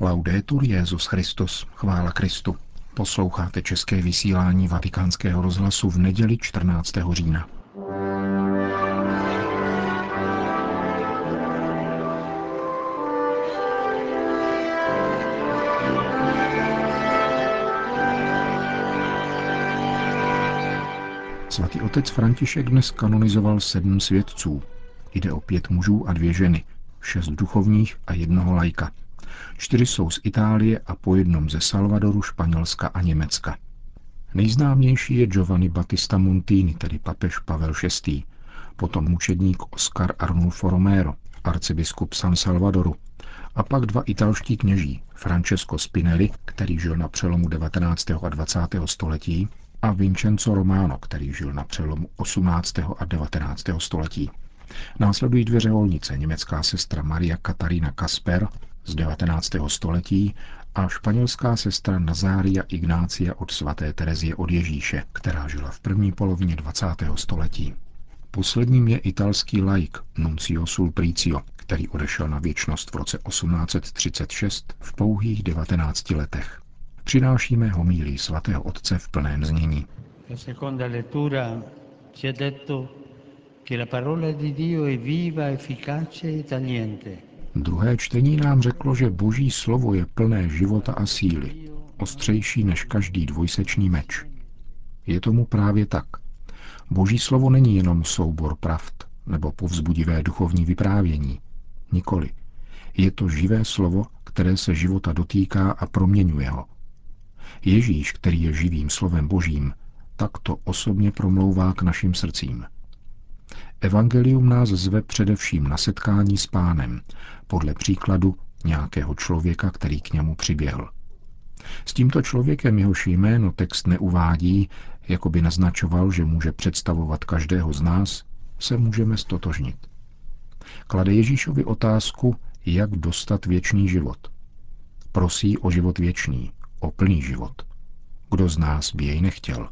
Laudetur Jezus Christus, chvála Kristu. Posloucháte české vysílání Vatikánského rozhlasu v neděli 14. října. Svatý otec František dnes kanonizoval sedm svědců. Jde o pět mužů a dvě ženy, šest duchovních a jednoho lajka. Čtyři jsou z Itálie a po jednom ze Salvadoru, Španělska a Německa. Nejznámější je Giovanni Battista Montini, tedy papež Pavel VI. Potom mučedník Oscar Arnulfo Romero, arcibiskup San Salvadoru. A pak dva italští kněží, Francesco Spinelli, který žil na přelomu 19. a 20. století, a Vincenzo Romano, který žil na přelomu 18. a 19. století. Následují dvě řeholnice, německá sestra Maria Katarina Kasper z 19. století a španělská sestra Nazária Ignácia od svaté Terezie od Ježíše, která žila v první polovině 20. století. Posledním je italský laik Nuncio Sulpricio, který odešel na věčnost v roce 1836 v pouhých 19 letech. Přinášíme homílí svatého otce v plném znění. Ci ha detto che la parola di Dio è viva, efficace e tagliente. Druhé čtení nám řeklo, že boží slovo je plné života a síly, ostřejší než každý dvojsečný meč. Je tomu právě tak. Boží slovo není jenom soubor pravd nebo povzbudivé duchovní vyprávění. Nikoli. Je to živé slovo, které se života dotýká a proměňuje ho. Ježíš, který je živým slovem božím, takto osobně promlouvá k našim srdcím. Evangelium nás zve především na setkání s pánem, podle příkladu nějakého člověka, který k němu přiběhl. S tímto člověkem jehož jméno text neuvádí, jako by naznačoval, že může představovat každého z nás, se můžeme stotožnit. Klade Ježíšovi otázku, jak dostat věčný život. Prosí o život věčný, o plný život. Kdo z nás by jej nechtěl?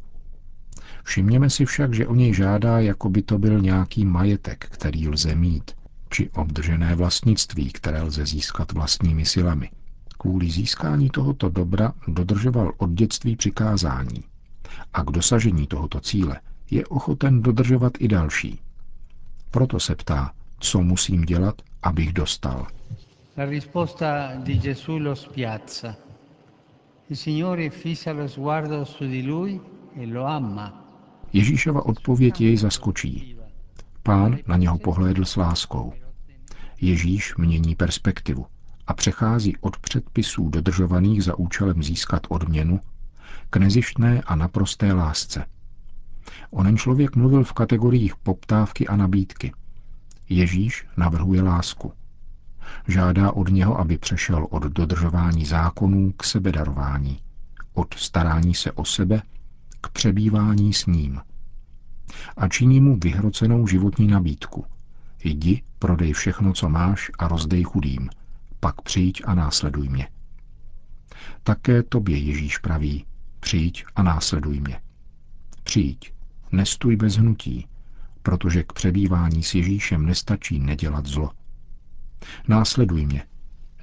Všimněme si však, že o něj žádá, jako by to byl nějaký majetek, který lze mít, či obdržené vlastnictví, které lze získat vlastními silami. Kvůli získání tohoto dobra dodržoval od dětství přikázání. A k dosažení tohoto cíle je ochoten dodržovat i další. Proto se ptá, co musím dělat, abych dostal. La risposta di Gesù lo spiazza. Il Signore fissa lo sguardo su di lui e lo ama. Ježíšova odpověď jej zaskočí. Pán na něho pohlédl s láskou. Ježíš mění perspektivu a přechází od předpisů dodržovaných za účelem získat odměnu k nezištné a naprosté lásce. Onen člověk mluvil v kategoriích poptávky a nabídky. Ježíš navrhuje lásku. Žádá od něho, aby přešel od dodržování zákonů k sebedarování, od starání se o sebe k přebývání s ním. A činí mu vyhrocenou životní nabídku. Jdi, prodej všechno, co máš a rozdej chudým. Pak přijď a následuj mě. Také tobě Ježíš praví, přijď a následuj mě. Přijď, nestůj bez hnutí, protože k přebývání s Ježíšem nestačí nedělat zlo. Následuj mě.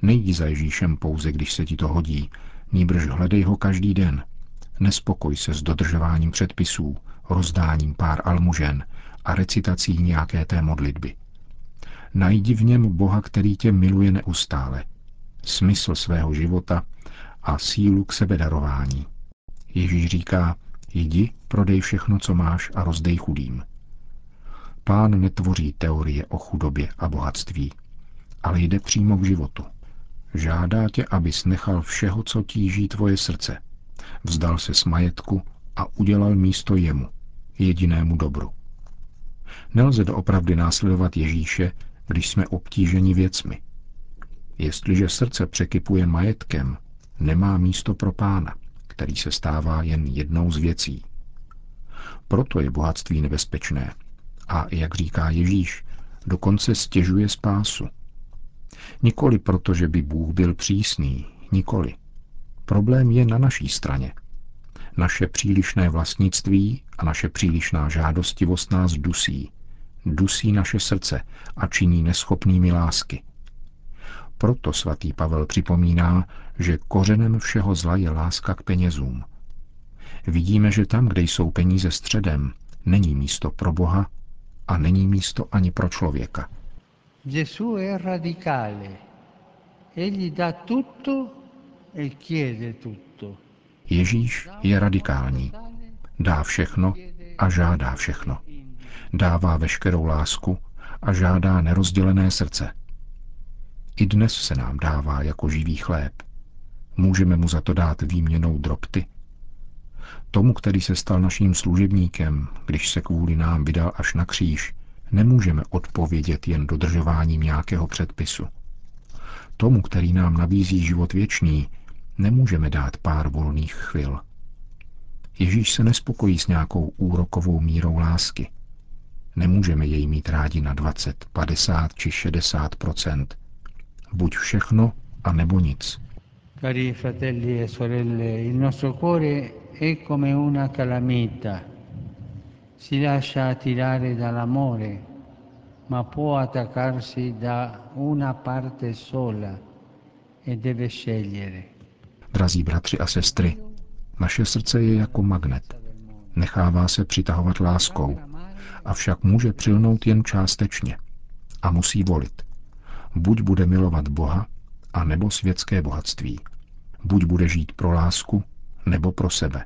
Nejdi za Ježíšem pouze, když se ti to hodí, nýbrž hledej ho každý den, Nespokoj se s dodržováním předpisů, rozdáním pár almužen a recitací nějaké té modlitby. Najdi v něm Boha, který tě miluje neustále, smysl svého života a sílu k sebedarování. Ježíš říká, jdi, prodej všechno, co máš a rozdej chudým. Pán netvoří teorie o chudobě a bohatství, ale jde přímo k životu. Žádá tě, abys nechal všeho, co tíží tvoje srdce – Vzdal se z majetku a udělal místo jemu, jedinému dobru. Nelze doopravdy následovat Ježíše, když jsme obtíženi věcmi. Jestliže srdce překypuje majetkem, nemá místo pro pána, který se stává jen jednou z věcí. Proto je bohatství nebezpečné a, jak říká Ježíš, dokonce stěžuje spásu. Nikoli proto, že by Bůh byl přísný, nikoli. Problém je na naší straně. Naše přílišné vlastnictví a naše přílišná žádostivost nás dusí. Dusí naše srdce a činí neschopnými lásky. Proto svatý Pavel připomíná, že kořenem všeho zla je láska k penězům. Vidíme, že tam, kde jsou peníze středem, není místo pro Boha a není místo ani pro člověka. Gesù è radicale. Egli chiede tutto. Ježíš je radikální. Dá všechno a žádá všechno. Dává veškerou lásku a žádá nerozdělené srdce. I dnes se nám dává jako živý chléb. Můžeme mu za to dát výměnou drobty. Tomu, který se stal naším služebníkem, když se kvůli nám vydal až na kříž, nemůžeme odpovědět jen dodržováním nějakého předpisu. Tomu, který nám nabízí život věčný, nemůžeme dát pár volných chvil. Ježíš se nespokojí s nějakou úrokovou mírou lásky. Nemůžeme jej mít rádi na 20, 50 či 60% Buď všechno, a nebo nic. Cari fratelli e sorelle, il nostro cuore è come una calamita. Si lascia attirare dall'amore, ma può attaccarsi da una parte sola e deve scegliere. Drazí bratři a sestry, naše srdce je jako magnet. Nechává se přitahovat láskou, avšak může přilnout jen částečně a musí volit. Buď bude milovat Boha, a nebo světské bohatství. Buď bude žít pro lásku, nebo pro sebe.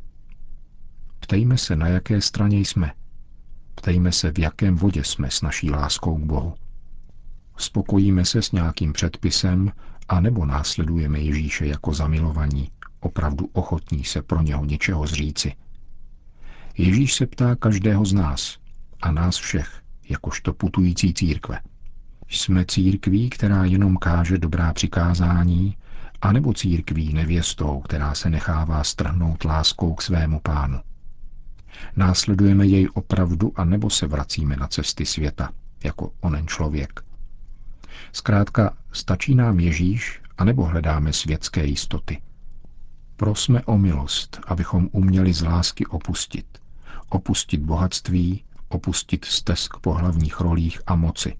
Ptejme se, na jaké straně jsme. Ptejme se, v jakém vodě jsme s naší láskou k Bohu. Spokojíme se s nějakým předpisem, a nebo následujeme Ježíše jako zamilovaní, opravdu ochotní se pro něho něčeho zříci. Ježíš se ptá každého z nás a nás všech, jakožto putující církve. Jsme církví, která jenom káže dobrá přikázání, anebo církví nevěstou, která se nechává strhnout láskou k svému pánu. Následujeme jej opravdu a nebo se vracíme na cesty světa, jako onen člověk. Zkrátka, stačí nám Ježíš, anebo hledáme světské jistoty. Prosme o milost, abychom uměli z lásky opustit. Opustit bohatství, opustit stesk po hlavních rolích a moci.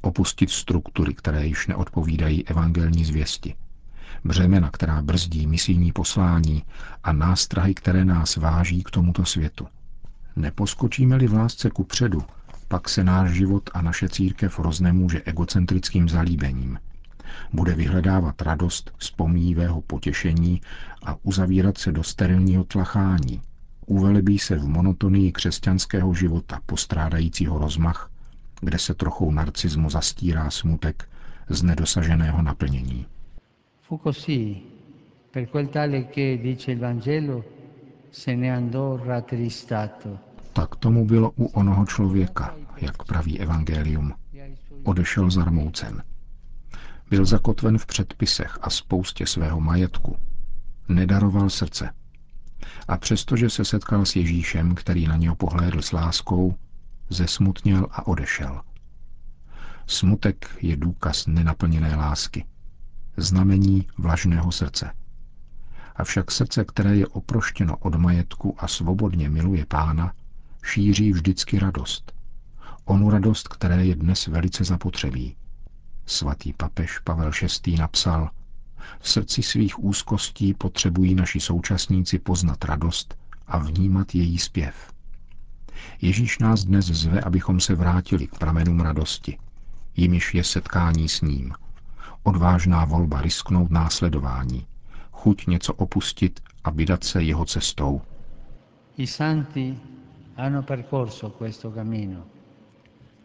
Opustit struktury, které již neodpovídají evangelní zvěsti. Břemena, která brzdí misijní poslání a nástrahy, které nás váží k tomuto světu. Neposkočíme-li v lásce ku předu, pak se náš život a naše církev roznemůže egocentrickým zalíbením. Bude vyhledávat radost z pomíjivého potěšení a uzavírat se do sterilního tlachání. Uvelebí se v monotonii křesťanského života postrádajícího rozmach, kde se trochou narcismu zastírá smutek z nedosaženého naplnění. Fu così, per quel tale che, dice il Vangelo, se ne andò rattristato. Tak tomu bylo u onoho člověka, jak praví evangelium. Odešel zarmoucen. Byl zakotven v předpisech a spoustě svého majetku. Nedaroval srdce. A přestože se setkal s Ježíšem, který na něho pohlédl s láskou, zesmutněl a odešel. Smutek je důkaz nenaplněné lásky. Znamení vlažného srdce. Avšak srdce, které je oproštěno od majetku a svobodně miluje pána, šíří vždycky radost. Onu radost, které je dnes velice zapotřebí. Svatý papež Pavel VI. napsal, v srdci svých úzkostí potřebují naši současníci poznat radost a vnímat její zpěv. Ježíš nás dnes zve, abychom se vrátili k pramenům radosti, jimiž je setkání s ním. Odvážná volba risknout následování, chuť něco opustit a vydat se jeho cestou. I santi hanno percorso questo cammino.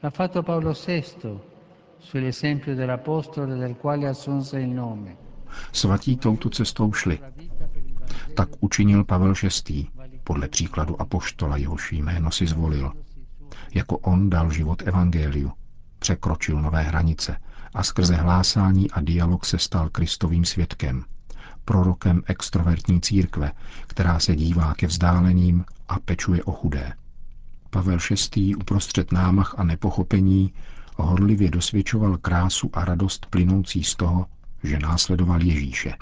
L'ha fatto Paolo VI sull'esempio dell'apostolo del quale assunse il nome. Svatí touto cestou šli. Tak učinil Pavel VI. podle příkladu apoštola, jehož jméno si zvolil. Jako on dal život evangeliu, překročil nové hranice a skrze hlásání a dialog se stal Kristovým svědkem, prorokem extrovertní církve, která se dívá ke vzdáleným a pečuje o chudé. Pavel VI. uprostřed námach a nepochopení horlivě dosvědčoval krásu a radost plynoucí z toho, že následoval Ježíše.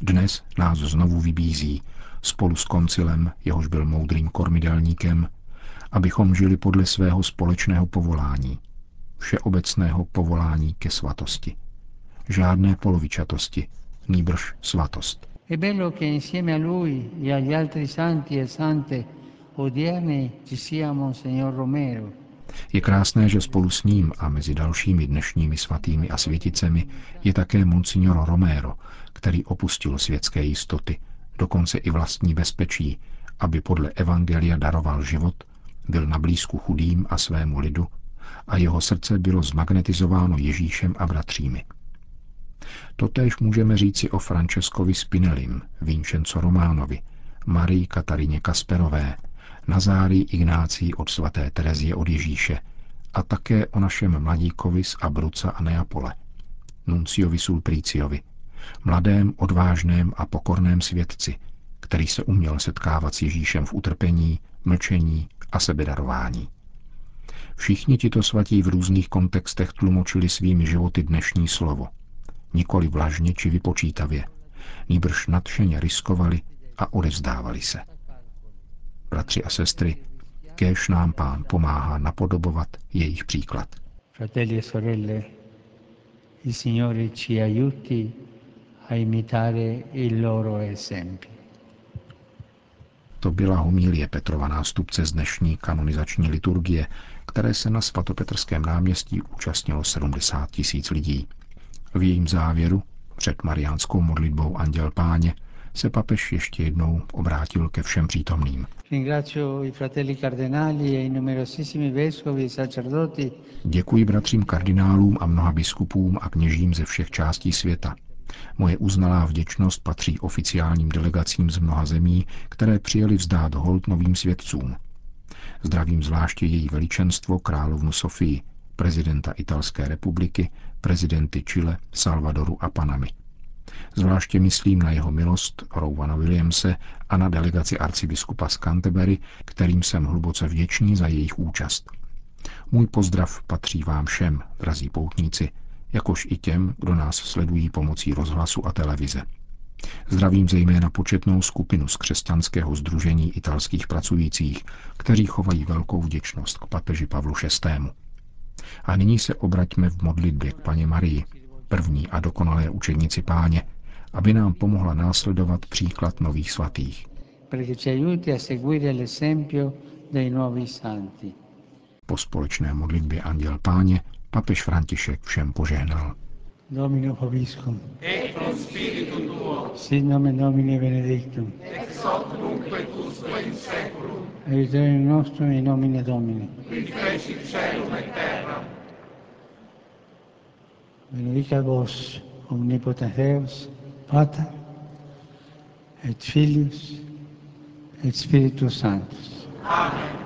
Dnes nás znovu vybízí, spolu s koncilem, jehož byl moudrým kormidelníkem, abychom žili podle svého společného povolání, všeobecného povolání ke svatosti. žádné polovičatosti, nýbrž svatost. Bello che insieme a lui e agli altri santi e sante Je krásné, že spolu s ním a mezi dalšími dnešními svatými a světicemi je také Monsignor Romero, který opustil světské jistoty, dokonce i vlastní bezpečí, aby podle Evangelia daroval život, byl na blízku chudým a svému lidu a jeho srdce bylo zmagnetizováno Ježíšem a bratřími. Totéž můžeme říci o Francescovi Spinelim, Vincenzo Románovi, Marii Katarině Kasperové, Nazárii Ignácí od svaté Terezie od Ježíše a také o našem mladíkovi z Abruca a Neapole, Nunciovi Sulpríciovi, mladém, odvážném a pokorném svědci, který se uměl setkávat s Ježíšem v utrpení, mlčení a sebedarování. Všichni tito svatí v různých kontextech tlumočili svými životy dnešní slovo. Nikoli vlažně či vypočítavě, nýbrž nadšeně riskovali a odevzdávali se. Bratři a sestry, kéž nám pán pomáhá napodobovat jejich příklad. Fratelli e sorelle, il Signore ci aiuti a imitare il loro esempio. To byla homílie Petrova nástupce z dnešní kanonizační liturgie, které se na svatopetrském náměstí účastnilo 70 tisíc lidí. V jejím závěru, před mariánskou modlitbou Anděl Páně, se papež ještě jednou obrátil ke všem přítomným. E Děkuji bratřím kardinálům a mnoha biskupům a kněžím ze všech částí světa. Moje uznalá vděčnost patří oficiálním delegacím z mnoha zemí, které přijeli vzdát hold novým svědcům. Zdravím zvláště její veličenstvo královnu Sofii, prezidenta Italské republiky, prezidenty Chile, Salvadoru a Panamy. Zvláště myslím na jeho milost Rowana Williamse a na delegaci arcibiskupa z Canterbury, kterým jsem hluboce vděčný za jejich účast. Můj pozdrav patří vám všem, drazí poutníci, jakož i těm, kdo nás sledují pomocí rozhlasu a televize. Zdravím zejména početnou skupinu z křesťanského združení italských pracujících, kteří chovají velkou vděčnost k papeži Pavlu VI. A nyní se obraťme v modlitbě k paně Marii, první a dokonalé učednici páně, aby nám pomohla následovat příklad nových svatých. Po společné modlitbě Anděl Páně papež František všem požehnal. Domino Vobiscum. Et con spiritu tuo. Sit nomen Domini benedictum. Ex hoc nunc et usque in seculum. Aiuterium nostrum in nomine Domini. Qui feci celum et terra. benedica vos, omnipotens Deus, Pater, et Filhos, et Espíritus Santos. Amém.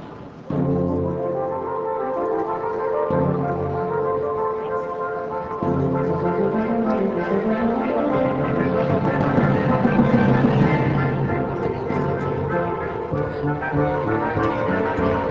Thank